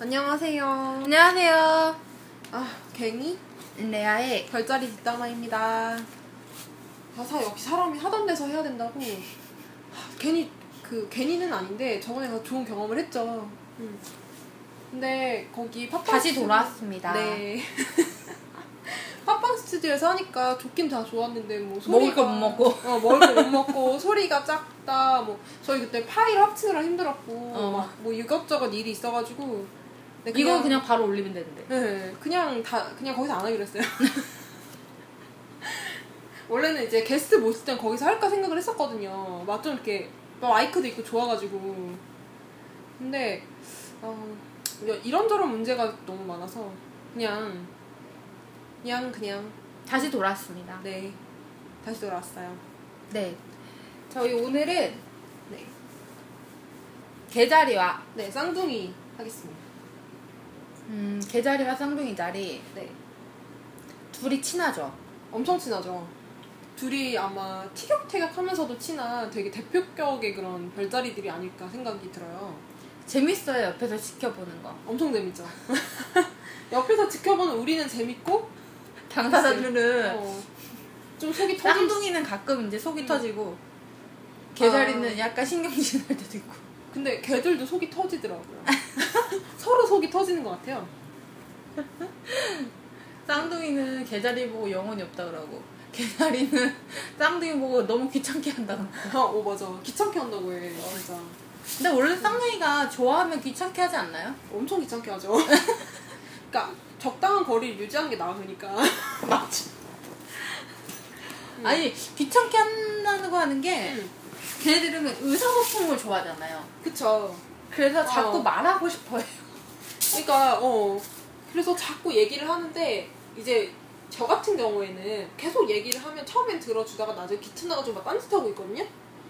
안녕하세요. 안녕하세요. 아, 갱이 레아의 별자리 뒷담화입니다. 가사 역시 사람이 하던 데서 해야 된다고. 하, 괜히 그 괜히는 아닌데 저번에 가서 좋은 경험을 했죠. 음. 근데 거기 팟빵 다시 스튜디오- 돌아왔습니다. 네. 팟빵 스튜디오에서 하니까 좋긴 다 좋았는데 뭐 먹을 소리가 거못 먹고. 어 먹을 거 못 먹고 소리가 작다 뭐 저희 그때 파일 합치느라 힘들었고 어. 막뭐 이것저것 일이 있어가지고 근데 이건 그냥 바로 올리면 되는데. 네, 그냥 다 그냥 거기서 안 하기로 했어요. 원래는 이제 게스트 모실 땐 거기서 할까 생각을 했었거든요. 막 좀 이렇게 막 마이크도 있고 좋아가지고. 근데 어, 이런저런 문제가 너무 많아서 그냥 그냥 그냥 다시 돌아왔습니다. 네 다시 돌아왔어요. 네. 저희 오늘은 네, 개자리와 네 쌍둥이 하겠습니다. 음, 개자리와 쌍둥이 자리 네, 둘이 친하죠. 엄청 친하죠. 둘이 아마 티격태격 하면서도 친한 되게 대표격의 그런 별자리들이 아닐까 생각이 들어요. 재밌어요. 옆에서 지켜보는 거. 엄청 재밌죠. 옆에서 지켜보는 우리는 재밌고 당사자들은 어, 좀 속이 터진 쌍둥이는 가끔 이제 속이 음. 터지고 개자리는 아. 약간 신경질 날 때도 있고. 근데 걔들도 속이 터지더라고요. 서로 속이 터지는 것 같아요. 쌍둥이는 개자리 보고 영혼이 없다 그러고 개자리는 쌍둥이 보고 너무 귀찮게 한다고. 어 맞아. 귀찮게 한다고 해 진짜. 근데 원래 쌍둥이가 좋아하면 귀찮게 하지 않나요? 엄청 귀찮게 하죠. 그러니까 적당한 거리를 유지하는 게 나으니까. 맞지. 아니 귀찮게 한다는 거 하는 게 음, 걔네들은 의사소통을 좋아하잖아요. 그쵸. 그래서 자꾸 어. 말하고 싶어요. 그러니까 어 그래서 자꾸 얘기를 하는데 이제 저 같은 경우에는 계속 얘기를 하면 처음엔 들어주다가 나중에 귀찮아가지고 막 딴짓하고 있거든요.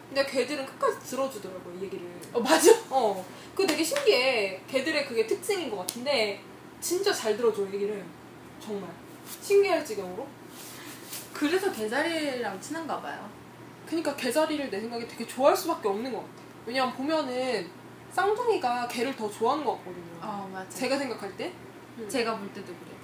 근데 걔들은 끝까지 들어주더라고 요 얘기를. 어 맞아. 어, 그 되게 신기해. 걔들의 그게 특징인 것 같은데 진짜 잘 들어줘 얘기를 정말 신기할 지경으로. 그래서 개자리랑 친한가 봐요. 그러니까 개자리를 내 생각에 되게 좋아할 수밖에 없는 것 같아. 왜냐면 보면은 쌍둥이가 걔를 더 좋아하는 것 같거든요. 어 맞아. 제가 생각할 때. 제가 볼 때도 그래.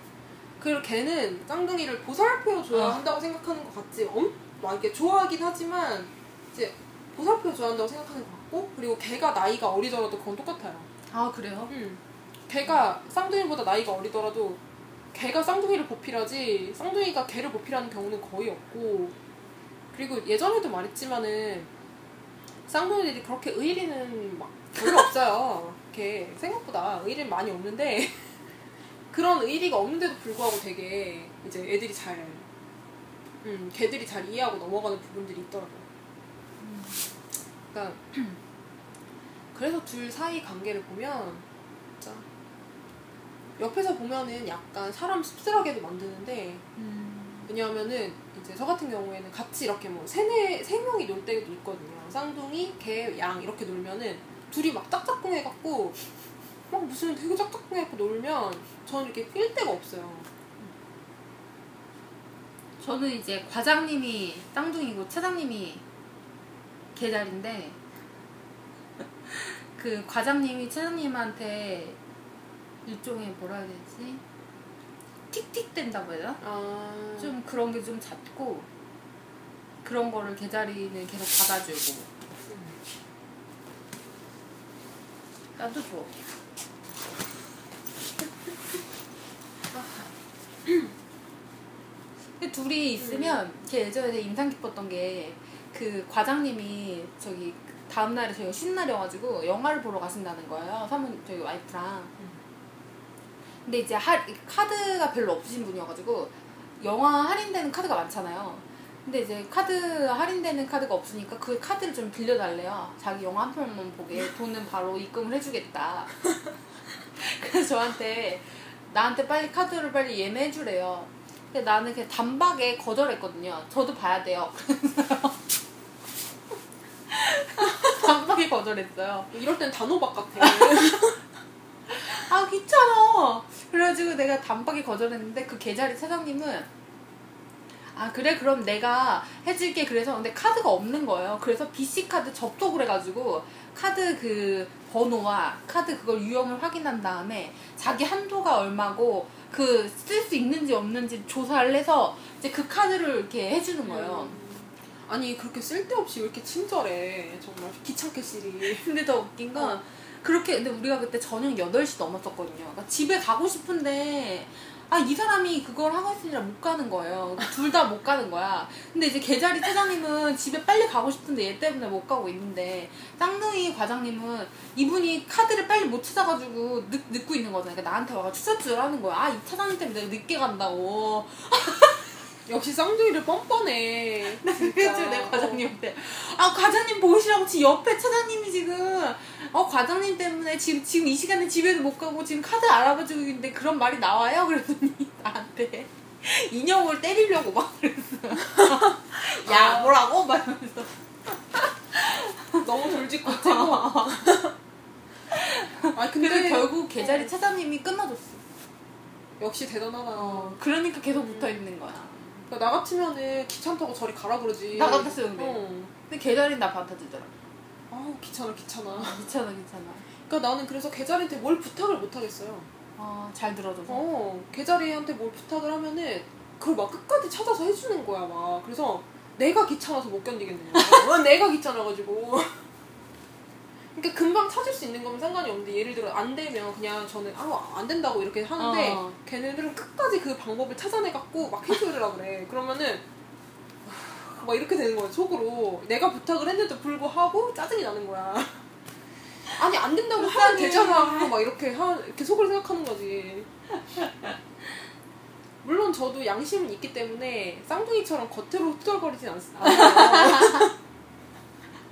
그리고 걔는 쌍둥이를 보살펴 줘야 어. 한다고 생각하는 것 같지. 엄, 막 이렇게 좋아하긴 하지만 이제 보살펴 줘야 한다고 생각하는 것 같고 그리고 걔가 나이가 어리더라도 그건 똑같아요. 아 그래요? 응. 걔가 쌍둥이보다 나이가 어리더라도 걔가 쌍둥이를 보필하지 쌍둥이가 걔를 보필하는 경우는 거의 없고 그리고 예전에도 말했지만은 쌍둥이들이 그렇게 의리는 막 별로 없어요. 이렇게 생각보다 의리는 많이 없는데 그런 의리가 없는데도 불구하고 되게 이제 애들이 잘 음, 걔들이 잘 이해하고 넘어가는 부분들이 있더라고요. 그러니까 그래서 둘 사이 관계를 보면 진짜 옆에서 보면은 약간 사람 씁쓸하게도 만드는데 음. 왜냐하면은 이제 저 같은 경우에는 같이 이렇게 뭐 세네 세 명이 놀 때도 있거든요. 쌍둥이, 개, 양 이렇게 놀면은 둘이 막 짝짝꿍 해갖고 막 무슨 되게 짝짝꿍 해갖고 놀면 저는 이렇게 낄 데가 없어요. 저는 이제 과장님이 쌍둥이고 차장님이 개자리인데 그 과장님이 차장님한테 일종의 뭐라 해야 되지? 틱틱 된다고 해야 되나? 아, 좀 그런 게좀 잦고 그런 거를 개자리는 계속 받아주고. 나도 좋아 근데 둘이 있으면 제 예전에 인상 깊었던 게 그 과장님이 저기 다음 날에 저희가 쉬는 날이어가지고 영화를 보러 가신다는 거예요. 사모님 저희 와이프랑 근데 이제 할, 카드가 별로 없으신 분이어가지고 영화 할인되는 카드가 많잖아요. 근데 이제 카드 할인되는 카드가 없으니까 그 카드를 좀 빌려달래요. 자기 영화 한 편만 보게 돈은 바로 입금을 해주겠다. 그래서 저한테 나한테 빨리 카드를 빨리 예매해주래요. 근데 나는 그냥 단박에 거절했거든요. 저도 봐야 돼요. 그래서 단박에 거절했어요. 이럴 땐 단호박 같아. 아 귀찮아. 그래가지고 내가 단박에 거절했는데 그 계자리 사장님은 아 그래 그럼 내가 해줄게. 그래서 근데 카드가 없는 거예요. 그래서 BC 카드 접속을 해가지고 카드 그 번호와 카드 그걸 유형을 확인한 다음에 자기 한도가 얼마고 그 쓸 수 있는지 없는지 조사를 해서 이제 그 카드를 이렇게 해주는 거예요. 음. 아니 그렇게 쓸데없이 왜 이렇게 친절해? 정말. 귀찮게스리. 근데 더 웃긴 건 그렇게 근데 우리가 그때 저녁 8시 넘었었거든요. 그러니까 집에 가고 싶은데 아 이 사람이 그걸 하고 있느라 못 가는 거예요. 둘 다 못 가는 거야. 근데 이제 게자리 차장님은 집에 빨리 가고 싶은데 얘 때문에 못 가고 있는데 쌍둥이 과장님은 이분이 카드를 빨리 못 찾아가지고 늦, 늦고 있는 거잖아요. 그러니까 나한테 와가 추천줄 하는 거야. 아 이 차장님 때문에 내가 늦게 간다고. 역시 쌍둥이를 뻔뻔해 그래서 내 과장님한테 아 과장님 보시라고 지금 옆에 차장님이 지금 어 과장님 때문에 지금 지금 이 시간에 집에도 못 가고 지금 카드 알아봐주고 있는데 그런 말이 나와요? 그랬더니 나한테 인형을 때리려고 막 그랬어 야 아. 뭐라고? 막 이러면서. 너무 돌직구 찌고. 아 근데 근데 결국 계자리 차장님이 끊어줬어. 역시 대단하다. 어 그러니까 계속 붙어 있는 거야. 나 같으면은 귀찮다고 저리 가라 그러지. 나 같았어요 근데 어. 근데 계자리는 나 받아주더라 아우 귀찮아 귀찮아. 괜찮아 괜찮아. 그러니까 나는 그래서 계자리한테 뭘 부탁을 못 하겠어요. 어잘 들어줘서 어 계자리한테 뭘 부탁을 하면은 그걸 막 끝까지 찾아서 해주는 거야 막. 그래서 내가 귀찮아서 못 견디겠는 거야 왜 내가 귀찮아가지고. 그러니까 금방 찾을 수 있는 거면 상관이 없는데 예를 들어 안 되면 그냥 저는 아안 된다고 이렇게 하는데 어. 걔네들은 끝까지 그 방법을 찾아내 갖고 막 해주려고 그래. 그러면은 막 이렇게 되는 거야 속으로. 내가 부탁을 했는데도 불구하고 짜증이 나는 거야. 아니 안 된다고 하면. 되잖아. 막 이렇게 하 이렇게 속으로 생각하는 거지. 물론 저도 양심은 있기 때문에 쌍둥이처럼 겉으로 투덜거리진 않- 않아요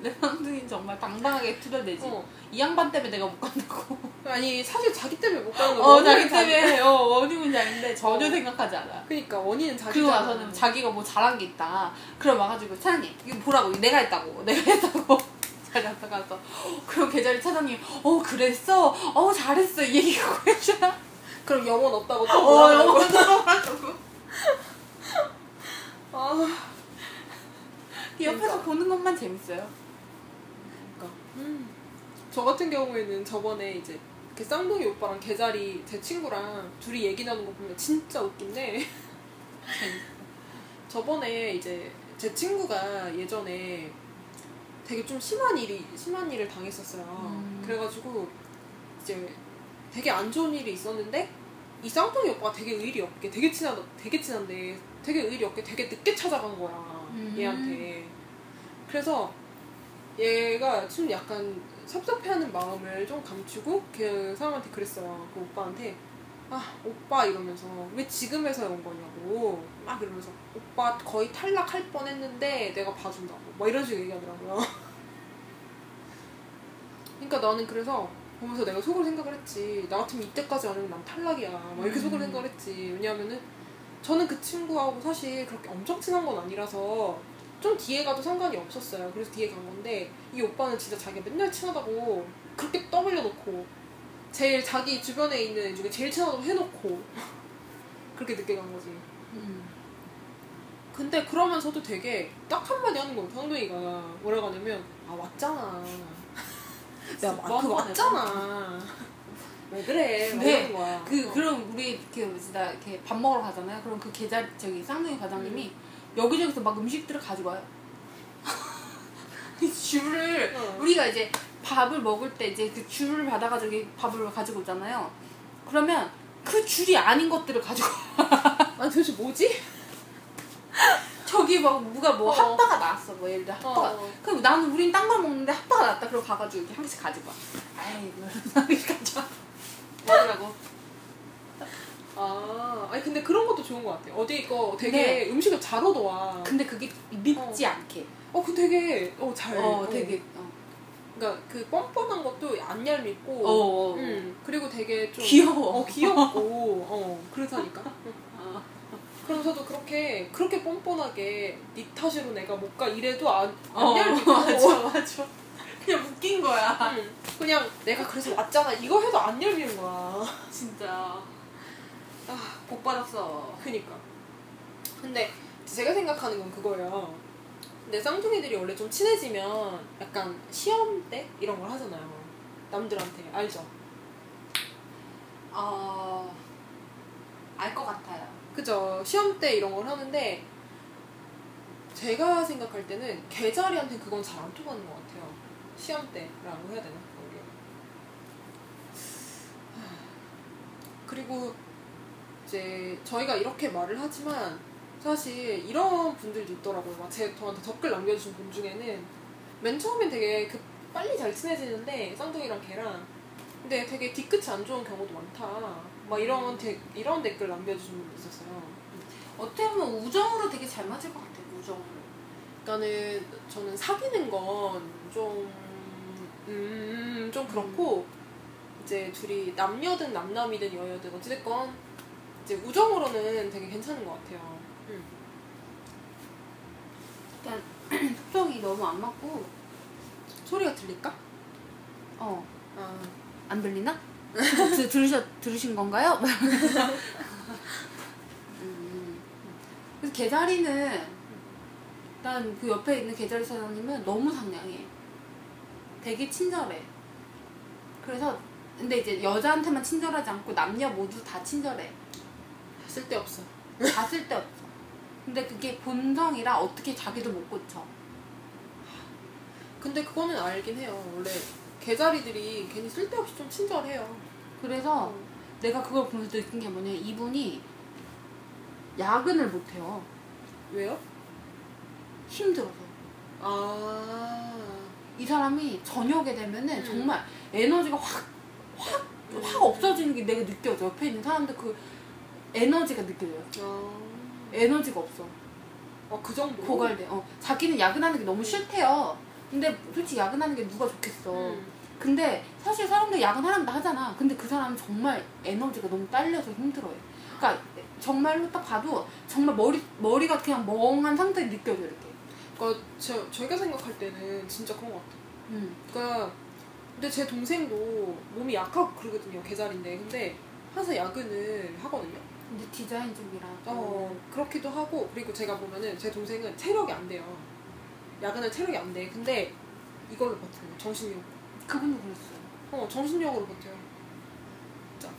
내 쌍둥이는 정말 당당하게 투덜대지. 어. 이 양반 때문에 내가 못 간다고. 아니 사실 자기 때문에 못 가는 거어 자기 때문에. 어 원인은 자기인데 전혀 생각하지 않아. 그러니까 원인은 자기잖아. 그리고 나서는 자기가 뭐 잘한 게 있다. 그럼 와가지고 차장님 이거 보라고. 내가 했다고. 내가 했다고. 잘 갔다 가서 그럼 계자리 차장님 어 그랬어? 어 잘했어. 이 얘기가 해줘야 그럼 영혼 없다고 또 어. 영어 들어가지고. 아. 옆에서 그러니까. 보는 것만 재밌어요 음. 저 같은 경우에는 저번에 이제 그 쌍둥이 오빠랑 개자리 제 친구랑 둘이 얘기 나눈 거 보면 진짜 웃긴데 저번에 이제 제 친구가 예전에 되게 좀 심한 일이 심한 일을 당했었어요. 음. 그래가지고 이제 되게 안 좋은 일이 있었는데 이 쌍둥이 오빠가 되게 의리 없게 되게 친하 되게 친한데 되게 의리 없게 되게 늦게 찾아간 거야 음. 얘한테. 그래서 얘가 좀 약간 섭섭해하는 마음을 좀 감추고 그 사람한테 그랬어요. 그 오빠한테 아 오빠 이러면서 왜 지금에서 온 거냐고 막 이러면서 오빠 거의 탈락할 뻔했는데 내가 봐준다고 막 이런 식으로 얘기하더라고요. 그러니까 나는 그래서 보면서 내가 속으로 생각을 했지 나 같으면 이때까지 안 하면 난 탈락이야 막 이렇게 속으로 음. 생각을 했지 왜냐하면은 저는 그 친구하고 사실 그렇게 엄청 친한 건 아니라서 좀 뒤에 가도 상관이 없었어요 그래서 뒤에 간 건데 이 오빠는 진짜 자기가 맨날 친하다고 그렇게 떠벌려 놓고 제일 자기 주변에 있는 애 중에 제일 친하다고 해놓고 그렇게 늦게 간 거지 음. 근데 그러면서도 되게 딱 한마디 하는 거예요 상동이가 뭐라고 하냐면 아 왔잖아 야 아, 그 왔잖아 왜 그래 막 네. 그 어. 그럼 우리 이렇게 뭐지나 이렇게 밥 먹으러 가잖아요. 그럼 그 계좌 저기 쌍둥이 과장님이 여기저기서 막 음식들을 가져와요. 이 줄을 어. 우리가 이제 밥을 먹을 때 이제 그 줄을 받아가지고 밥을 가지고 오잖아요. 그러면 그 줄이 아닌 것들을 가지고 아니 도대체 뭐지? 저기 막 누가 뭐 어. 핫바가 나왔어 뭐 예를 들어 핫바가 어. 그럼 나는 우린 딴 걸 먹는데 핫바가 나왔다 그럼 가가지고 이렇게 한 개씩 가지고 와 아이 이거 가져와 먹으라고 아 아니 근데 그런 것도 좋은 것 같아 어디 이거 되게 네. 음식을 잘 얻어와 근데 그게 밉지 않게 어 그 되게 어잘 어 되게 어. 그러니까 그 뻔뻔한 것도 안 얄밉고 어, 어, 어. 음, 그리고 되게 좀 귀여워. 어 귀엽고 어 그렇다니까 어. 그러면서도 그렇게 그렇게 뻔뻔하게 네 탓으로 내가 못 가 이래도 안, 안 어, 얄밉고 맞아 맞아 그냥 웃긴 거야 응. 그냥 내가 그래서 왔잖아 이거 해도 안 얄미운 거야 진짜 아 복 받았어 그니까 근데 제가 생각하는 건 그거예요 근데 쌍둥이들이 원래 좀 친해지면 약간 시험 때 이런 걸 하잖아요 남들한테 알죠? 어, 알 것 같아요. 그죠? 시험 때 이런 걸 하는데 제가 생각할 때는 개자리한테 그건 잘 안 통하는 것 같아요. 시험 때라고 해야 되나? 그런 게. 하, 그리고 이제 저희가 이렇게 말을 하지만 사실 이런 분들도 있더라고요. 막 제 저한테 댓글 남겨주신 분 중에는 맨 처음엔 되게 그 빨리 잘 친해지는데 쌍둥이랑 걔랑 근데 되게 뒤끝이 안 좋은 경우도 많다. 막 이런 데, 이런 댓글 남겨주신 분도 있었어요. 어떻게 보면 우정으로 되게 잘 맞을 것 같아요. 우정으로. 그러니까는 저는 사귀는 건좀 음, 좀 그렇고 이제 둘이 남녀든 남남이든 여여든 어찌됐건 이제 우정으로는 되게 괜찮은 것 같아요. 음. 일단 속성이 너무 안 맞고 소리가 들릴까? 어. 아, 안 들리나? 드, 들으셨, 들으신 건가요? 음. 그래서 개자리는 일단 그 옆에 있는 개자리 사장님은 너무 상냥해. 되게 친절해. 그래서 근데 이제 여자한테만 친절하지 않고 남녀 모두 다 친절해. 쓸데없어. 다 쓸데없어. 근데 그게 본성이라 어떻게 자기도 못 고쳐. 근데 그거는 알긴 해요. 원래 개자리들이 괜히 쓸데없이 좀 친절해요. 그래서 내가 그걸 보면서 느낀 게 뭐냐면 이분이 야근을 못 해요. 왜요? 힘들어서. 아, 이 사람이 저녁에 되면은 음. 정말 에너지가 확, 확, 확 없어지는 게 내가 느껴져. 옆에 있는 사람들 그 에너지가 느껴져요. 아, 에너지가 없어. 아, 그 정도? 고갈돼. 어. 자기는 야근하는 게 너무 싫대요. 근데 솔직히 야근하는 게 누가 좋겠어. 음. 근데 사실 사람들 야근하란다 하잖아. 근데 그 사람은 정말 에너지가 너무 딸려서 힘들어요. 그러니까 정말로 딱 봐도 정말 머리, 머리가 그냥 멍한 상태에 느껴져, 이렇게. 그러니까 저, 저희가 생각할 때는 진짜 그런 것 같아요. 음. 그러니까 근데 제 동생도 몸이 약하고 그러거든요 계절인데 근데 항상 야근을 하거든요. 근데 디자인 쪽이라. 어 그렇기도 하고 그리고 제가 보면은 제 동생은 체력이 안 돼요. 야근은 체력이 안 돼. 근데 이걸로 버텨요. 정신력. 그분도 그랬어요. 어 정신력으로 버텨요. 진짜.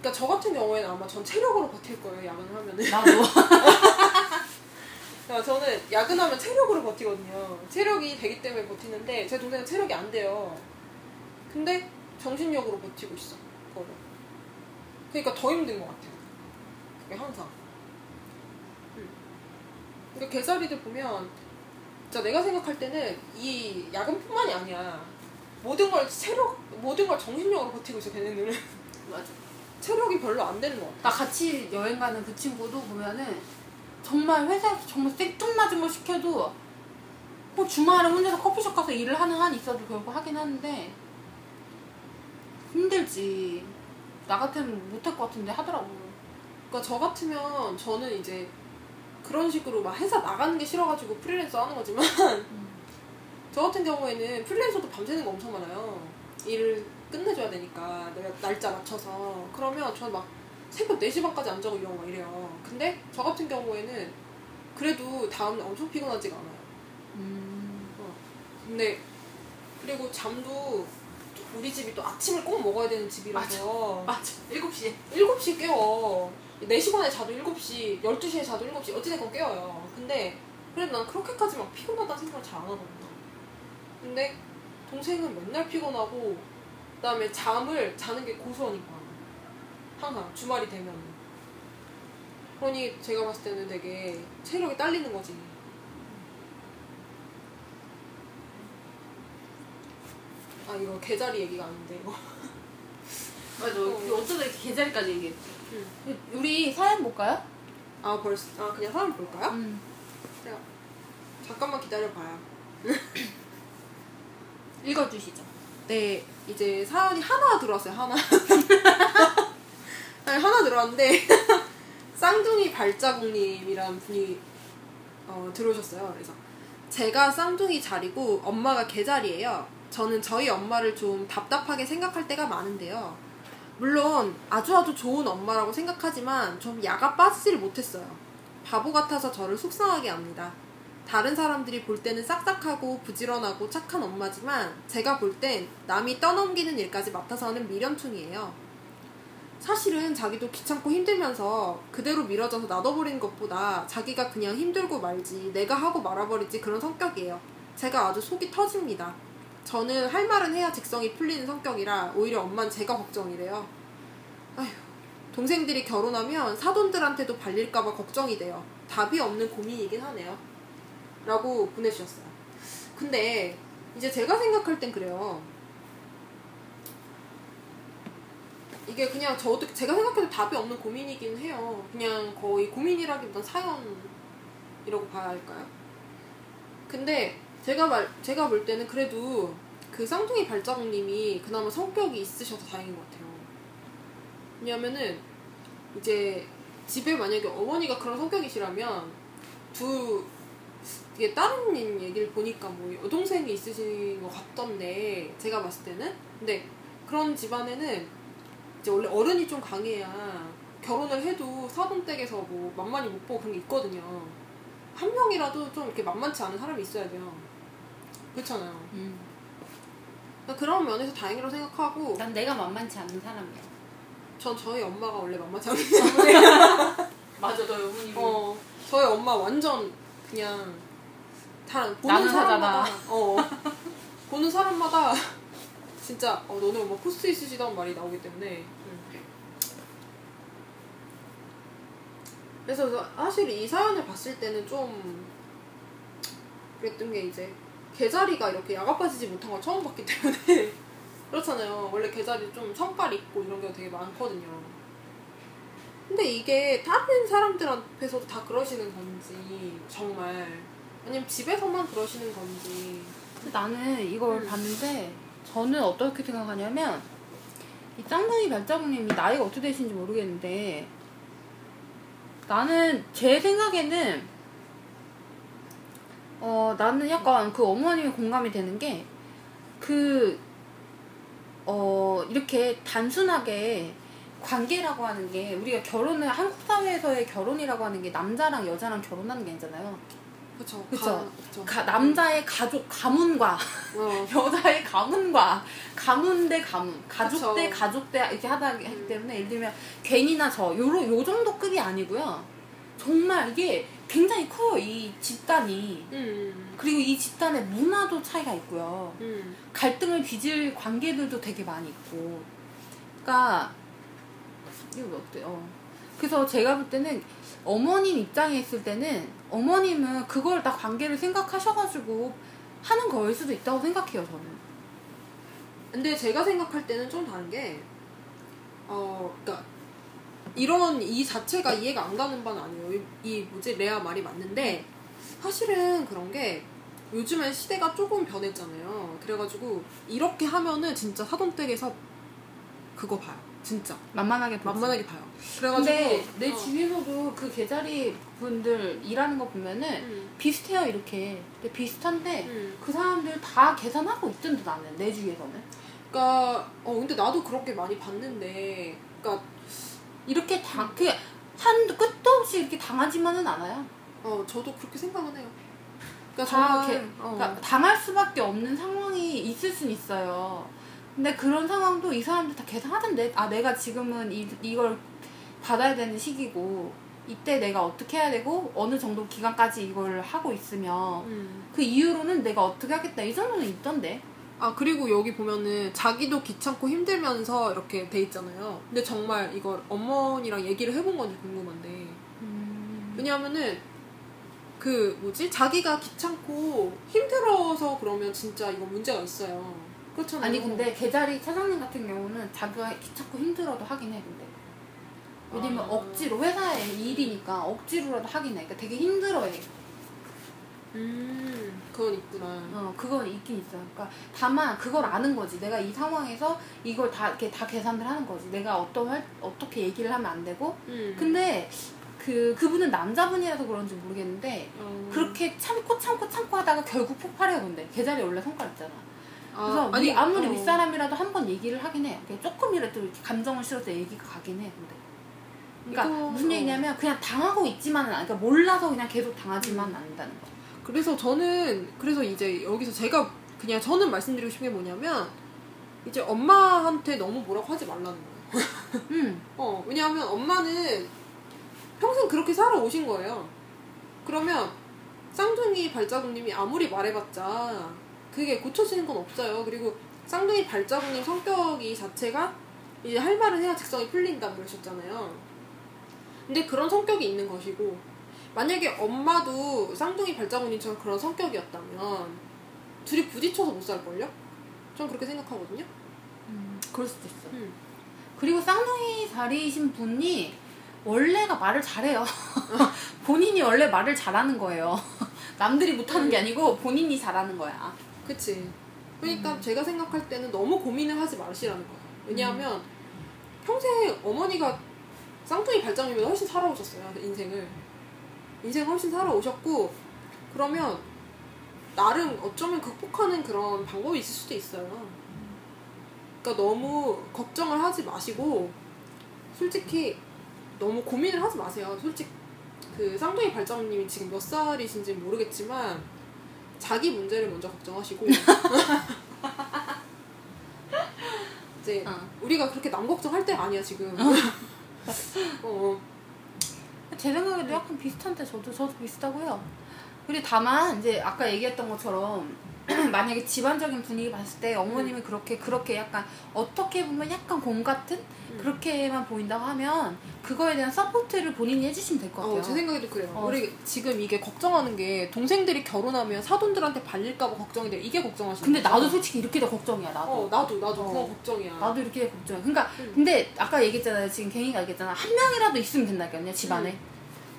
그러니까 저 같은 경우에는 아마 전 체력으로 버틸 거예요 야근을 하면은. 나도. 그러니까 저는 야근하면 체력으로 버티거든요. 체력이 되기 때문에 버티는데 제 동생은 체력이 안 돼요. 근데 정신력으로 버티고 있어. 그거를. 그러니까 더 힘든 것 같아요. 그게 항상. 음. 그러니까 개자리들 보면 진짜 내가 생각할 때는 이 야근뿐만이 아니야. 모든 걸 체력, 모든 걸 정신력으로 버티고 있어 걔네들은. 맞아. 체력이 별로 안 되는 것 같아. 나 같이 여행 가는 그 친구도 보면은 정말 회사에서 정말 생뚱맞은 걸 시켜도 뭐 주말에 혼자서 커피숍 가서 일을 하는 한이 있어도 결국 하긴 하는데 힘들지. 나 같으면 못할 것 같은데 하더라고. 그러니까 저 같으면 저는 이제 그런 식으로 막 회사 나가는 게 싫어가지고 프리랜서 하는 거지만 저 같은 경우에는 프리랜서도 밤새는 거 엄청 많아요. 일을 끝내줘야 되니까 내가 날짜 맞춰서 그러면 저는 막 새벽 4시 반까지 안 자고 일하고 막 이래요. 근데 저 같은 경우에는 그래도 다음날 엄청 피곤하지가 않아요. 음. 근데 그리고 잠도 우리 집이 또 아침을 꼭 먹어야 되는 집이라서 맞아. 7시에. 7시 깨워. 4시 반에 자도 7시, 12시에 자도 7시, 어찌됐건 깨워요. 근데, 그래도 난 그렇게까지 막 피곤하다는 생각을 잘 안 하거든요. 근데, 동생은 맨날 피곤하고, 그 다음에 잠을 자는 게 고소하니까. 항상, 주말이 되면. 그러니 제가 봤을 때는 되게 체력이 딸리는 거지. 아, 이거 개자리 얘기가 아닌데, 이거. 맞아. 우리 어쩌다 이렇게 계자리까지 얘기했지. 응. 우리 사연 볼까요? 아, 벌써, 아, 그냥 사람 볼까요? 음. 제가 잠깐만 기다려봐요. 읽어주시죠. 네, 이제 사연이 하나 들어왔어요, 하나. 아니, 하나 들어왔는데, 쌍둥이 발자국님이라는 분이 어, 들어오셨어요. 그래서 제가 쌍둥이 자리고 엄마가 개 자리예요. 저는 저희 엄마를 좀 답답하게 생각할 때가 많은데요. 물론 아주 아주 좋은 엄마라고 생각하지만 좀 야가 빠지지를 못했어요. 바보 같아서 저를 속상하게 합니다. 다른 사람들이 볼 때는 싹싹하고 부지런하고 착한 엄마지만 제가 볼 땐 남이 떠넘기는 일까지 맡아서 하는 미련충이에요. 사실은 자기도 귀찮고 힘들면서 그대로 미뤄져서 놔둬버리는 것보다 자기가 그냥 힘들고 말지 내가 하고 말아버리지 그런 성격이에요. 제가 아주 속이 터집니다. 저는 할 말은 해야 직성이 풀리는 성격이라 오히려 엄만 제가 걱정이래요. 아휴, 동생들이 결혼하면 사돈들한테도 발릴까봐 걱정이 돼요. 답이 없는 고민이긴 하네요. 라고 보내주셨어요. 근데 이제 제가 생각할 땐 그래요. 이게 그냥 저도 제가 생각해도 답이 없는 고민이긴 해요. 그냥 거의 고민이라기보단 사연이라고 봐야 할까요? 근데 제가 말 제가 볼 때는 그래도 그 쌍둥이 발자국님이 그나마 성격이 있으셔서 다행인 것 같아요. 왜냐면은 이제 집에 만약에 어머니가 그런 성격이시라면 두 이게 다른 얘기를 보니까 뭐 여동생이 있으신 것 같던데 제가 봤을 때는 근데 그런 집안에는 이제 원래 어른이 좀 강해야 결혼을 해도 사돈댁에서 뭐 만만히 못 보고 그런 게 있거든요. 한 명이라도 좀 이렇게 만만치 않은 사람이 있어야 돼요. 그렇잖아요. 음. 그러니까 그런 면에서 다행이라고 생각하고 난 내가 만만치 않은 사람이야. 전 저희 엄마가 원래 만만치 않기 때문에 맞아, 너 어머니. 어 저희 엄마 완전 그냥 다 보는 사람마다. 어 보는 사람마다 진짜 어 너네 엄마 코스 있으시다는 말이 나오기 때문에 음. 그래서 사실 이 사연을 봤을 때는 좀 그랬던 게 이제 개자리가 이렇게 야가 빠지지 못한 걸 처음 봤기 때문에 그렇잖아요. 원래 개자리 좀 성깔 있고 이런 게 되게 많거든요. 근데 이게 다른 사람들 앞에서도 다 그러시는 건지 정말 아니면 집에서만 그러시는 건지 근데 나는 이걸 음. 봤는데 저는 어떻게 생각하냐면 이 쌍둥이 발자국님이 나이가 어떻게 되시는지 모르겠는데 나는 제 생각에는 어 나는 약간 그 어머님이 공감이 되는 게 그 어 이렇게 단순하게 관계라고 하는 게 우리가 결혼을 한국 사회에서의 결혼이라고 하는 게 남자랑 여자랑 결혼하는 게 아니잖아요. 그쵸 그쵸. 가- 그쵸. 가- 남자의 가족 가문과 어, 여자의 가문과 가문 대 가문, 가족 그쵸. 대 가족 대 이렇게 하다 하기 음. 때문에 예를 들면 괜히나 저 요로 요 정도 급이 아니고요. 정말 이게 굉장히 커요 이 집단이 음, 그리고 이 집단의 문화도 차이가 있고요. 음, 갈등을 빚을 관계들도 되게 많이 있고. 그러니까 이거 어때요? 그래서 제가 볼 때는 어머님 입장에 있을 때는 어머님은 그걸 다 관계를 생각하셔가지고 하는 거일 수도 있다고 생각해요 저는. 근데 제가 생각할 때는 좀 다른 게, 어, 그니까, 이런, 이 자체가 이해가 안 가는 바는 아니에요. 이, 이 뭐지, 레아 말이 맞는데, 사실은 그런 게, 요즘엔 시대가 조금 변했잖아요. 그래가지고, 이렇게 하면은 진짜 사돈댁에서 그거 봐요. 진짜. 만만하게 보지. 만만하게 봐요. 그래가지고. 근데 내 어. 주위에서도 그 개자리 분들 일하는 거 보면은 음, 비슷해요 이렇게. 근데 비슷한데 음. 그 사람들 다 계산하고 있던데 나는 내 주위에서는. 그니까, 어, 근데 나도 그렇게 많이 봤는데, 그니까, 이렇게 당, 그, 한도 끝도 없이 이렇게 당하지만은 않아요. 어, 저도 그렇게 생각은 해요. 그니까 다 저는, 이렇게, 어. 그러니까 당할 수밖에 없는 상황이 있을 순 있어요. 근데 그런 상황도 이 사람들 다 계산하던데, 아, 내가 지금은 이, 이걸 받아야 되는 시기고, 이때 내가 어떻게 해야 되고, 어느 정도 기간까지 이걸 하고 있으면, 음. 그 이후로는 내가 어떻게 하겠다, 이 정도는 있던데. 아 그리고 여기 보면은 자기도 귀찮고 힘들면서 이렇게 돼 있잖아요. 근데 정말 이걸 어머니랑 얘기를 해본 건지 궁금한데 음. 왜냐하면은 그 뭐지 자기가 귀찮고 힘들어서 그러면 진짜 이거 문제가 있어요. 그렇잖아요. 아니, 근데 개자리 사장님 같은 경우는 자기가 귀찮고 힘들어도 하긴 해, 근데. 왜냐면 아. 억지로, 회사의 일이니까 억지로라도 하긴 해. 그러니까 되게 힘들어해. 음 그건 있구나. 어, 그건 있긴 있어요. 그러니까 다만 그걸 아는 거지. 내가 이 상황에서 이걸 다 이렇게 다 계산을 하는 거지. 내가 어떤 할, 어떻게 얘기를 하면 안 되고. 음. 근데 그 그분은 남자분이라서 그런지 모르겠는데 어. 그렇게 참고 참고 참고 하다가 결국 폭발해요. 근데 계자리 원래 성깔 있잖아. 아, 그래서 아니, 아무리 어. 윗사람이라도 한 번 얘기를 하긴 해. 조금이라도 이렇게 감정을 실어서 얘기가 가긴 해. 근데. 그러니까 이거, 무슨 어. 얘기냐면 그냥 당하고 있지만은 않- 그러니까 몰라서 그냥 계속 당하지만 음. 않는다는 거. 그래서 저는 그래서 이제 여기서 제가 그냥 저는 말씀드리고 싶은 게 뭐냐면 이제 엄마한테 너무 뭐라고 하지 말라는 거예요. 음. 어, 왜냐하면 엄마는 평생 그렇게 살아오신 거예요. 그러면 쌍둥이 발자국님이 아무리 말해봤자 그게 고쳐지는 건 없어요. 그리고 쌍둥이 발자국님 성격이 자체가 이제 할 말은 해야 직성이 풀린다 그러셨잖아요. 근데 그런 성격이 있는 것이고 만약에 엄마도 쌍둥이 발자국님처럼 그런 성격이었다면 둘이 부딪혀서 못 살걸요? 전 그렇게 생각하거든요. 음, 그럴 수도 있어. 음. 그리고 쌍둥이 자리이신 분이 원래가 말을 잘해요. 본인이 원래 말을 잘하는 거예요. 남들이 못하는 게 아니고 본인이 잘하는 거야. 그치. 그러니까 제가 생각할 때는 너무 고민을 하지 마시라는 거예요. 왜냐하면 평생 어머니가 쌍둥이 발장이면 훨씬 살아오셨어요, 인생을. 인생을 훨씬 살아오셨고, 그러면 나름 어쩌면 극복하는 그런 방법이 있을 수도 있어요. 그러니까 너무 걱정을 하지 마시고, 솔직히 너무 고민을 하지 마세요. 솔직히 그 쌍둥이 발장님이 지금 몇 살이신지 는 모르겠지만, 자기 문제를 먼저 걱정하시고, 이제 어. 우리가 그렇게 남 걱정할 때가 아니야 지금. 어. 제 생각에도 약간 비슷한데 저도 저도 비슷하고 해요. 그리고 다만 이제 아까 얘기했던 것처럼 만약에 집안적인 분위기 봤을 때 어머님이 그렇게 그렇게 약간 어떻게 보면 약간 곰 같은 음. 그렇게만 보인다고 하면 그거에 대한 support를 본인이 해주시면 될 것 같아요. 어, 제 생각에도 그래요. 어. 우리 지금 이게 걱정하는 게 동생들이 결혼하면 사돈들한테 발릴까봐 걱정이 돼. 이게 걱정하시는 근데 거죠? 나도 솔직히 이렇게 더 걱정이야 나도. 어, 나도 나도 어. 그건 걱정이야. 나도 이렇게 걱정해. 그러니까 음. 근데 아까 얘기했잖아요. 지금 괭이가 얘기했잖아. 한 명이라도 있으면 된다니까요. 집안에.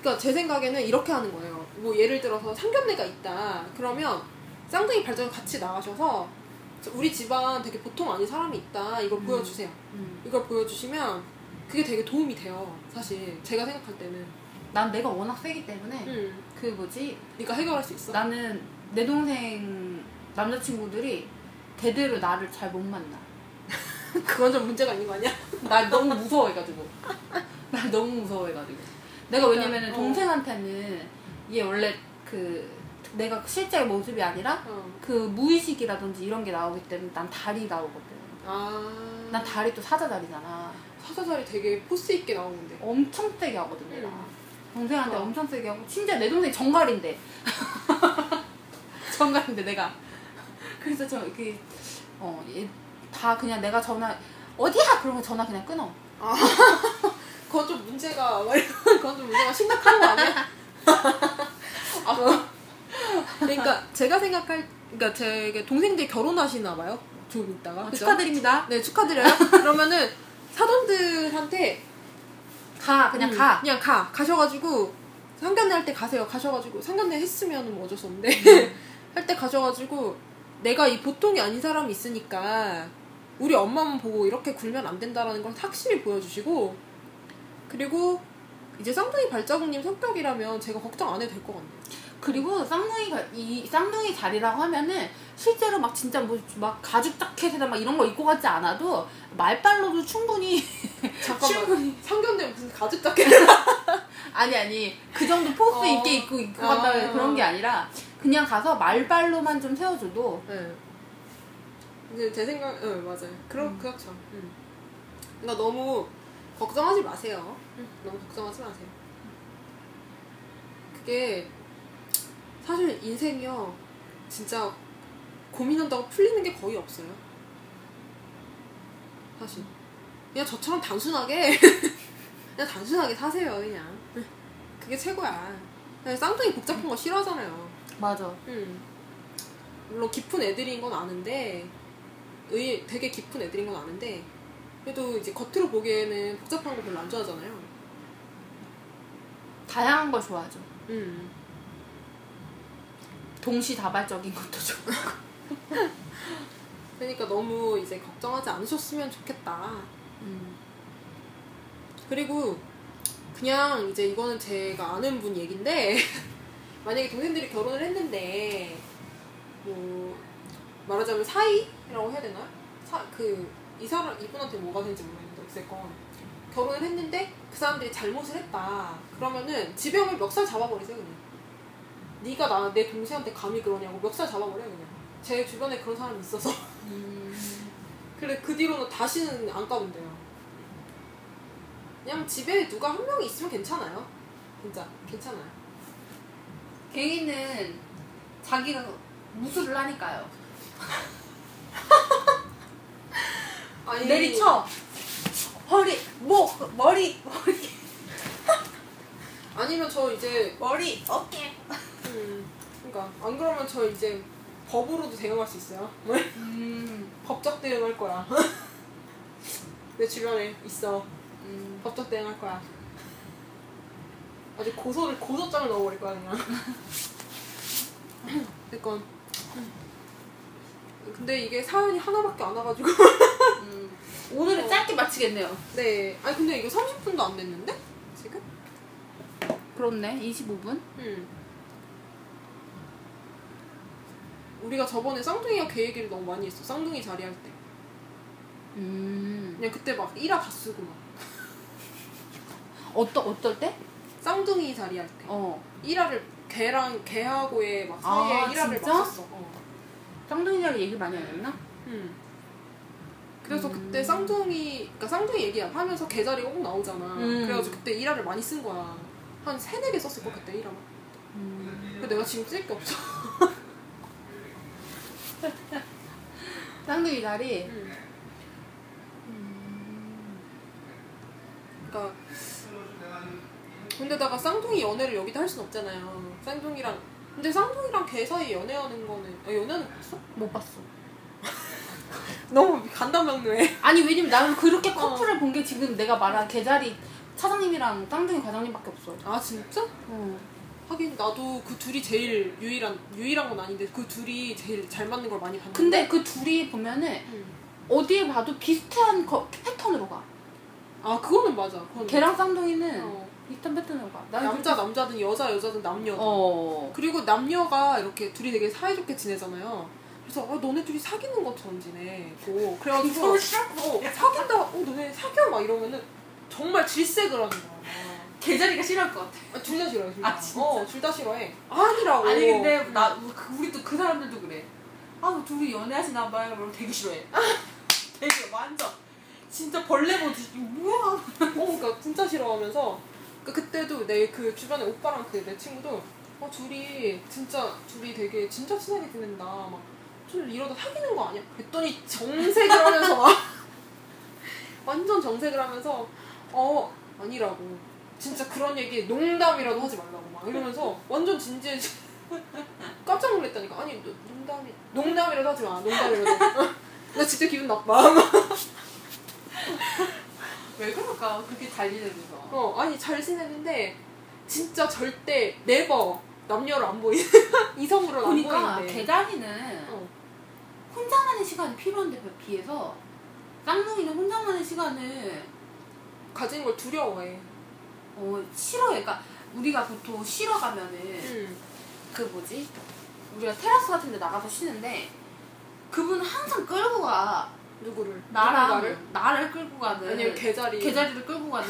그러니까 제 생각에는 이렇게 하는 거예요. 뭐 예를 들어서 상견례가 있다. 그러면 쌍둥이 발전 같이 나가셔서 우리 집안 되게 보통 아닌 사람이 있다. 이걸 음. 보여주세요. 음. 이걸 보여주시면 그게 되게 도움이 돼요. 사실 제가 생각할 때는. 난 내가 워낙 세기 때문에 음. 그 뭐지 네가 해결할 수 있어. 나는 내 동생 남자친구들이 대대로 나를 잘 못 만나. 그건 좀 문제가 있는 거 아니야? 날 너무 무서워해가지고. 날 너무 무서워해가지고. 내가 그러니까, 왜냐면은 어. 동생한테는 얘 원래 그 내가 실제 모습이 아니라 어. 그 무의식이라든지 이런 게 나오기 때문에 난 달이 나오거든. 아. 난 달이 또 사자달이잖아. 사자살이 되게 포스 있게 나오는데. 엄청 세게 하거든 내가. 음. 동생한테 어. 엄청 세게 하고 심지어 내 동생 정갈인데. 정갈인데 내가. 그래서 저그 어, 얘다 그냥 내가 전화 어디야 그러면 전화 그냥 끊어. 그건 좀 문제가 그건 좀 문제가 심각한 거 아니야? 아, 그러니까 제가 생각할 그러니까 제 동생들 결혼하시나 봐요. 좀 있다가. 그죠? 축하드립니다. 네 축하드려요. 그러면은 사돈들한테 가 그냥 음, 가. 그냥 가 가셔가지고 상견례 할 때 가세요. 가셔가지고 상견례 했으면 뭐 어쩔 수 없는데 음. 할때 가셔가지고 내가 이 보통이 아닌 사람이 있으니까 우리 엄마만 보고 이렇게 굴면 안 된다라는 걸 확실히 보여주시고 그리고 이제 쌍둥이 발자국님 성격이라면 제가 걱정 안 해도 될 것 같네요. 그리고 쌍둥이가 이 쌍둥이 자리라고 하면은 실제로 막 진짜 뭐 막 가죽 자켓이나 막 이런 거 입고 가지 않아도 말발로도 충분히 잠깐만 충분히 상견례 무슨 가죽 자켓 아니 아니 그 정도 포스 어. 있게 입고 입고 아. 간다 그런 게 아니라 그냥 가서 말발로만 좀 세워줘도 네. 이제 제 생각, 네, 맞아요. 그럼 음. 그렇죠. 음. 그러니까 너무 걱정하지 마세요. 너무 걱정하지 마세요. 그게 사실 인생이요, 진짜 고민한다고 풀리는 게 거의 없어요. 사실 그냥 저처럼 단순하게 그냥 단순하게 사세요, 그냥. 그게 최고야. 그냥 쌍둥이 복잡한 거 싫어하잖아요. 맞아 음. 물론 깊은 애들인 건 아는데 의 되게 깊은 애들인 건 아는데 그래도 이제 겉으로 보기에는 복잡한 거 별로 안 좋아하잖아요. 다양한 걸 좋아하죠 음. 동시다발적인 것도 좋아 그러니까 너무 이제 걱정하지 않으셨으면 좋겠다. 음. 그리고 그냥 이제 이거는 제가 아는 분 얘긴데 만약에 동생들이 결혼을 했는데 뭐 말하자면 사이라고 해야 되나? 그이 사람 이분한테 뭐가 되는지 모르겠는데 어쨌건 결혼을 했는데 그 사람들이 잘못을 했다. 그러면은 지병을 멱살 잡아버리세요 그냥. 네가 나 내 동생한테 감히 그러냐고 멱살 잡아버려 그냥. 제 주변에 그런 사람이 있어서. 음. 그래 그 뒤로는 다시는 안 까본대요. 그냥 집에 누가 한 명이 있으면 괜찮아요. 진짜 괜찮아요. 개인은 자기가 무술을 하니까요. 아니, 내리쳐. 허리, 목, 머리, 머리, 아니면 저 이제 머리, 어깨. 음, 그러니까 안 그러면 저 이제 법으로도 대응할 수 있어요. 음. 법적 대응할 거야. 내 주변에 있어. 음. 법적 대응할 거야. 아주 고소를 고소장을 넣어버릴 거야 그냥. 그러니까 근데 이게 사연이 하나밖에 안 와가지고. 음. 오늘은 어. 짧게 마치겠네요. 네. 아니 근데 이거 30분도 안 됐는데 지금? 그렇네. 25분? 음. 우리가 저번에 쌍둥이가 걔 얘기를 너무 많이 했어. 쌍둥이 자리할 때. 음. 그냥 그때 막 1화 다 쓰고 막. 어떠, 어떨 때? 쌍둥이 자리할 때. 어. 1화를 걔랑 걔하고의 막 사이에 아, 1화를 진짜? 막 썼어. 어. 쌍둥이랑 얘기 많이 안 했나? 음. 그래서 음. 그때 쌍둥이, 그러니까 쌍둥이 얘기 하면서 걔 자리가 꼭 나오잖아. 음. 그래가지고 그때 1화를 많이 쓴 거야. 한 3, 4개 썼을 걸 그때 1화. 음. 근데 내가 지금 쓸 게 없어. 쌍둥이 다리? 음. 그러니까 근데다가 쌍둥이 연애를 여기다 할 순 없잖아요. 쌍둥이랑 근데 쌍둥이랑 걔 사이 연애하는 거는 아, 연애는 봤어? 못 봤어. 너무 간단명료해. 아니, 왜냐면 나는 그렇게 어. 커플을 본 게 지금 내가 말한 개자리 차장님이랑 쌍둥이 과장님밖에 없어. 아 진짜? 어. 하긴 나도 그 둘이 제일 유일한 유일한 건 아닌데 그 둘이 제일 잘 맞는 걸 많이 봤는데. 근데 그 둘이 보면은 음. 어디에 봐도 비슷한 거, 패턴으로 가. 아 그거는 맞아. 그건 걔랑 쌍둥이는 어. 비슷한 패턴으로 가. 남자 그렇게- 남자든 여자 여자든 남녀. 어. 그리고 남녀가 이렇게 둘이 되게 사이좋게 지내잖아요. 그래서 아, 너네 둘이 사귀는 것처럼 지내고 그래가지고 서로 싫어? 어, 사귄다 어 너네 사겨 막 이러면은 정말 질색을 하는 거야. 개자리가 싫어할 것 같아. 아, 둘다 싫어해. 둘 다. 아, 진짜? 어, 둘 다 싫어해. 아니라고. 아니 근데 나 그- 우리도 그 사람들도 그래. 아 둘이 연애하시나 봐요. 그럼 되게 싫어해. 되게 완전 진짜 벌레 보듯이 뭐야? 어, 그러니까 진짜 싫어하면서 그 그때도 내 그 주변에 오빠랑 그 내 친구도 어 둘이 진짜 둘이 되게 진짜 친하게 지낸다. 막 좀 이러다 사귀는 거 아니야? 그랬더니 정색을 하면서 막 완전 정색을 하면서 어 아니라고. 진짜 그런 얘기 농담이라도 하지 말라고 막 이러면서 완전 진지해. 깜짝 놀랐다니까. 아니 노- 농담이 농담이라도 하지 마. 농담이라도. 나 진짜 기분 나빠. 왜 그럴까? 그렇게 잘 지내면서. 어, 아니 잘 지내는데 진짜 절대 네버 남녀를 안 보이는 이성으로 안 보니까. 개자리는 어. 혼자만의 시간이 필요한데 비해서 쌍둥이는 혼자만의 시간을 가지는 걸 두려워해. 어, 싫어해. 그러니까 우리가 보통 쉬러 가면은 음. 그 뭐지? 우리가 테라스 같은 데 나가서 쉬는데 그분은 항상 끌고 가. 누구를? 나랑 누군가를? 나를 끌고 가는 아니면 개자리. 개자리를 끌고 가는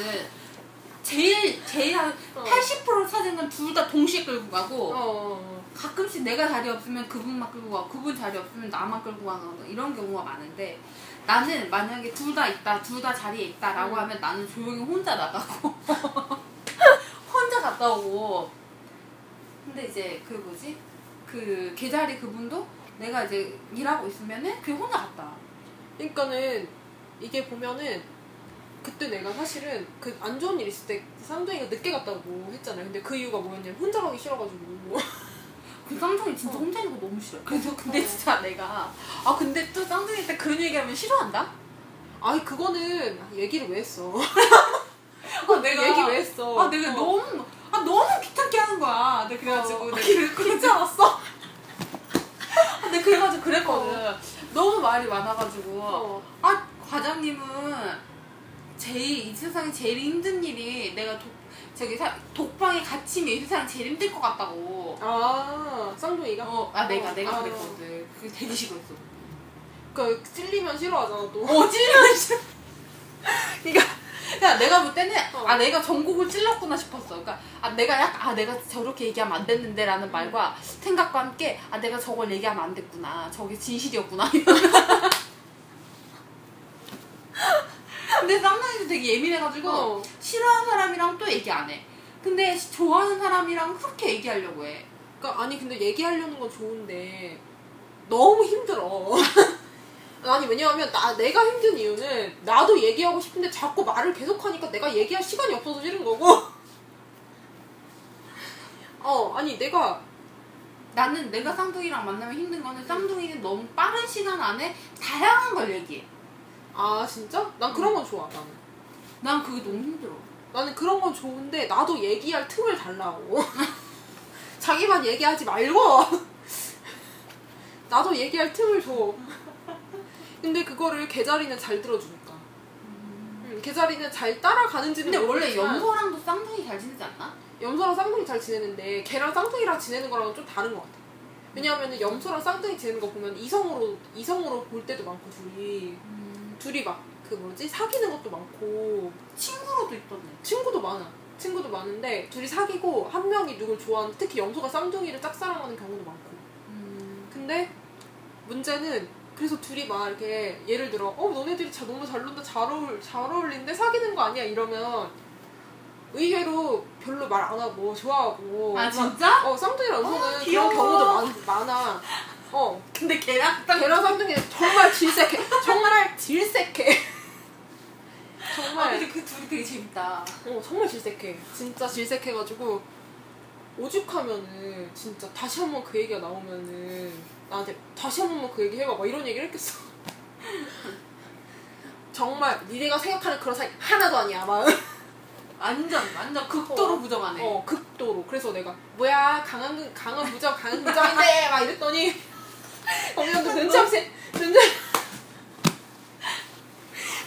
제일 제일 한 어. 80% 사진은 둘 다 동시에 끌고 가고 어, 어. 어. 가끔씩 내가 자리 없으면 그분만 끌고 가고 그분 자리 없으면 나만 끌고 가고 이런 경우가 많은데 나는 만약에 둘 다 있다 둘 다 자리에 있다라고 음. 하면 나는 조용히 혼자 나가고 혼자 갔다 오고 근데 이제 그 뭐지 그 개자리 그분도 내가 이제 일하고 있으면은 그냥 혼자 갔다 와. 그러니까는 이게 보면은 그때 내가 사실은 그 안 좋은 일 있을 때 쌍둥이가 늦게 갔다고 했잖아요. 근데 그 이유가 뭐였냐면 혼자 가기 싫어가지고. 그 쌍둥이 진짜 어. 혼자 있는 거 너무 싫어. 그래서 근데 어. 진짜 내가 아 근데 또 쌍둥이 때 그런 얘기하면 싫어한다? 아니 그거는 얘기를 왜 했어? 아 내가 얘기 왜 했어? 아 내가 어. 너무 아 너무 귀찮게 하는 거야. 내가 그래가지고 어. 내가 그, 괜찮았어? 근데 그래가지고 그랬거든. 너무 말이 많아가지고 어. 아 과장님은 제일 이 세상에 제일 힘든 일이 내가 독 저기 사, 독방에 갇히면 이 세상 제일 힘들 것 같다고. 아 쌍둥이가? 어, 아 내가 어. 내가 아. 그랬거든. 그게 되게 싫어했어. 그 찔리면 싫어하잖아 또. 어 찔리면 싫어. 그러니까 그러니까 내가 볼 때는 어. 아 내가 전곡을 찔렀구나 싶었어. 그러니까 아 내가 약 아 내가 저렇게 얘기하면 안 됐는데라는 말과 생각과 함께 아 내가 저걸 얘기하면 안 됐구나. 저게 진실이었구나. 근데 쌍둥이도 되게 예민해가지고 어. 싫어하는 사람이랑 또 얘기 안 해. 근데 좋아하는 사람이랑 그렇게 얘기하려고 해. 그러니까 아니 근데 얘기하려는 건 좋은데 너무 힘들어. 아니 왜냐하면 나 내가 힘든 이유는 나도 얘기하고 싶은데 자꾸 말을 계속하니까 내가 얘기할 시간이 없어서 싫은 거고. 어 아니 내가 나는 내가 쌍둥이랑 만나면 힘든 거는 쌍둥이는 너무 빠른 시간 안에 다양한 걸 얘기해. 아 진짜? 난 그런 건 좋아 나는. 난 그게 너무 힘들어. 나는 그런 건 좋은데 나도 얘기할 틈을 달라고. 자기만 얘기하지 말고 나도 얘기할 틈을 줘. 근데 그거를 개자리는 잘 들어주니까. 음, 개자리는 잘 따라가는지는 근데 원래 모르겠지만 염소랑도 쌍둥이 잘 지내지 않나? 염소랑 쌍둥이 잘 지내는데 걔랑 쌍둥이랑 지내는 거랑은 좀 다른 것 같아. 왜냐하면 염소랑 쌍둥이 지내는 거 보면 이성으로 이성으로 볼 때도 많고 둘이 둘이 막 그 뭐지 사귀는 것도 많고 친구로도 있던데. 친구도 많아. 친구도 많은데 둘이 사귀고 한 명이 누굴 좋아하는 특히 염소가 쌍둥이를 짝사랑하는 경우도 많고. 근데 문제는 그래서 둘이 막 이렇게 예를 들어 어 너네들이 자, 너무 잘 논다 잘 어울 잘 어울린데 사귀는 거 아니야 이러면 의외로 별로 말 안 하고 좋아하고 아 막- 진짜? 어 쌍둥이랑 염소는 어, 그런. 경우도 많, 많아. 어 근데 걔랑 딱 걔랑 쌍둥이는 정말 질색해 정말 질색해 아, 정말 근데 그 둘이 되게 재밌다. 어, 정말 질색해. 진짜 질색해가지고 오죽하면은 진짜 다시 한 번 그 얘기가 나오면은 나한테 다시 한 번만 그 얘기 해봐 막 이런 얘기를 했겠어. 정말 니네가 생각하는 그런 사이 하나도 아니야 막. 완전 완전 극도로 어. 부정하네. 어 극도로. 그래서 내가 뭐야 강한 강한 무적 강한 무적인데 막 이랬더니 어머니도 눈치 없이 눈치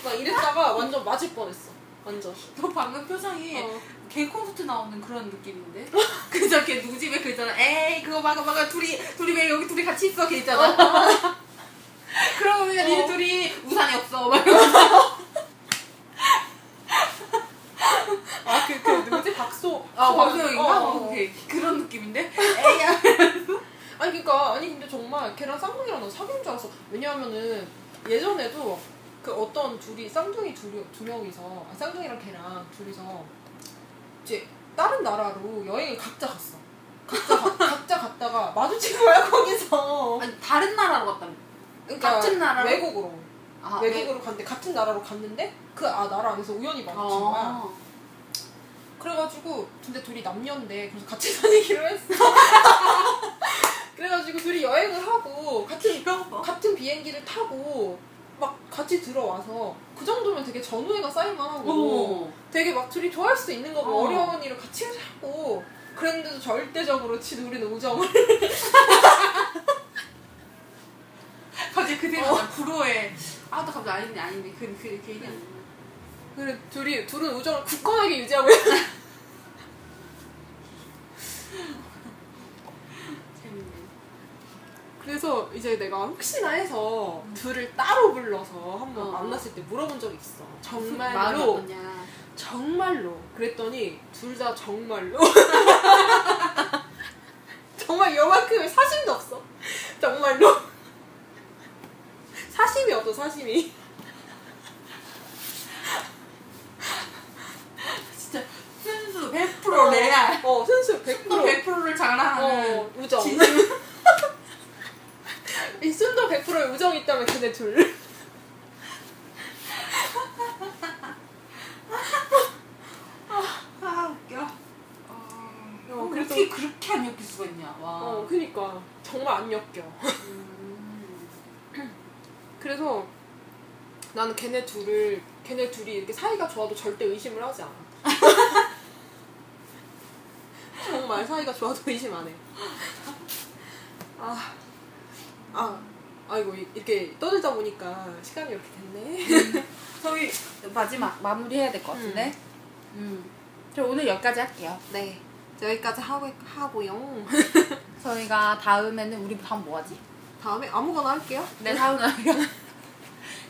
막 이랬다가 완전 맞을 뻔했어. 완전. 너 방금 표정이 어. 개 콘서트 나오는 그런 느낌인데? 그저 걔 누구 집에 그 있잖아. 에이 그거 막아 막아 둘이 둘이 왜 여기 둘이 같이 있어 걔 있잖아. 그러면 니네 어. 둘이 우산이 없어 막 이러면서. 아그 그 누구지 박소. 아 소- 박수영인가? 어, 어. 오케이 그런 느낌인데? 에이야. 아니 그니까 아니 근데 정말 걔랑 쌍둥이랑 난 사귀는 줄 알았어 왜냐하면은 예전에도 그 어떤 둘이 쌍둥이 둘이 두 명이서 아, 쌍둥이랑 걔랑 둘이서 이제 다른 나라로 여행을 각자 갔어 각자 가- 각자 갔다가 마주친 거야 거기서 아니 다른 나라로 갔다며. 그러니까 같은 나라로? 외국으로 아, 외국으로 갔는데 같은 나라로 갔는데 그 아 나라 안에서 우연히 왜? 마주친 거야 아. 그래가지고 근데 둘이 남녀인데 그래서 같이 다니기로 했어 그래가지고 둘이 여행을 하고 같은 귀여워. 같은 비행기를 타고 막 같이 들어와서 그 정도면 되게 전우애가 쌓일만하고 어. 되게 막 둘이 좋아할 수 있는 거고 어. 어. 려운 일을 같이 하고 그랬는데도 절대적으로 치 우리는 우정을 갑자기 그 어. 나 불호해. 아나 갑자기 아닌데 아닌데 그 그 그 얘기 안 나. 그래 둘이 둘은 우정을 굳건하게 유지하고 있어 재밌네. 그래서 이제 내가 혹시나 해서 둘을 따로 불러서 한번 어. 만났을 때 물어본 적이 있어. 정말로. 정말로? 그랬더니 둘 다 정말로. 정말 요만큼의 사심도 없어. 정말로. 사심이 없어 사심이. 진짜 순수 100% 레알. 어 순수 100% 100%를 장난하는 어, 우정. 진심. 이 순도 100%의 우정이 있다면 걔네 둘 아 웃겨. 어, 어, 그래서- 어떻게 그렇게 안 엮일 수가 있냐. 와. 어 그니까 정말 안 엮여 음. 그래서 나는 걔네 둘을 걔네 둘이 이렇게 사이가 좋아도 절대 의심을 하지 않아. 정말 사이가 좋아도 의심 안 해. 아, 아, 아이고 이- 이렇게 떠들다 보니까 시간이 이렇게 됐네. 저희 마지막 마무리해야 될 것 같은데. 음. 저 오늘 여기까지 할게요. 네, 여기까지 하고 하고요. 저희가 다음에는 우리 다음 뭐 하지? 다음에 아무거나 할게요. 네, 다음에.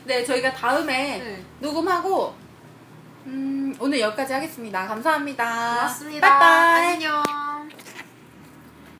네, 저희가 다음에 네. 녹음하고 음 음, 오늘 여기까지 하겠습니다. 감사합니다. 고맙습니다. 빠이빠이. 안녕.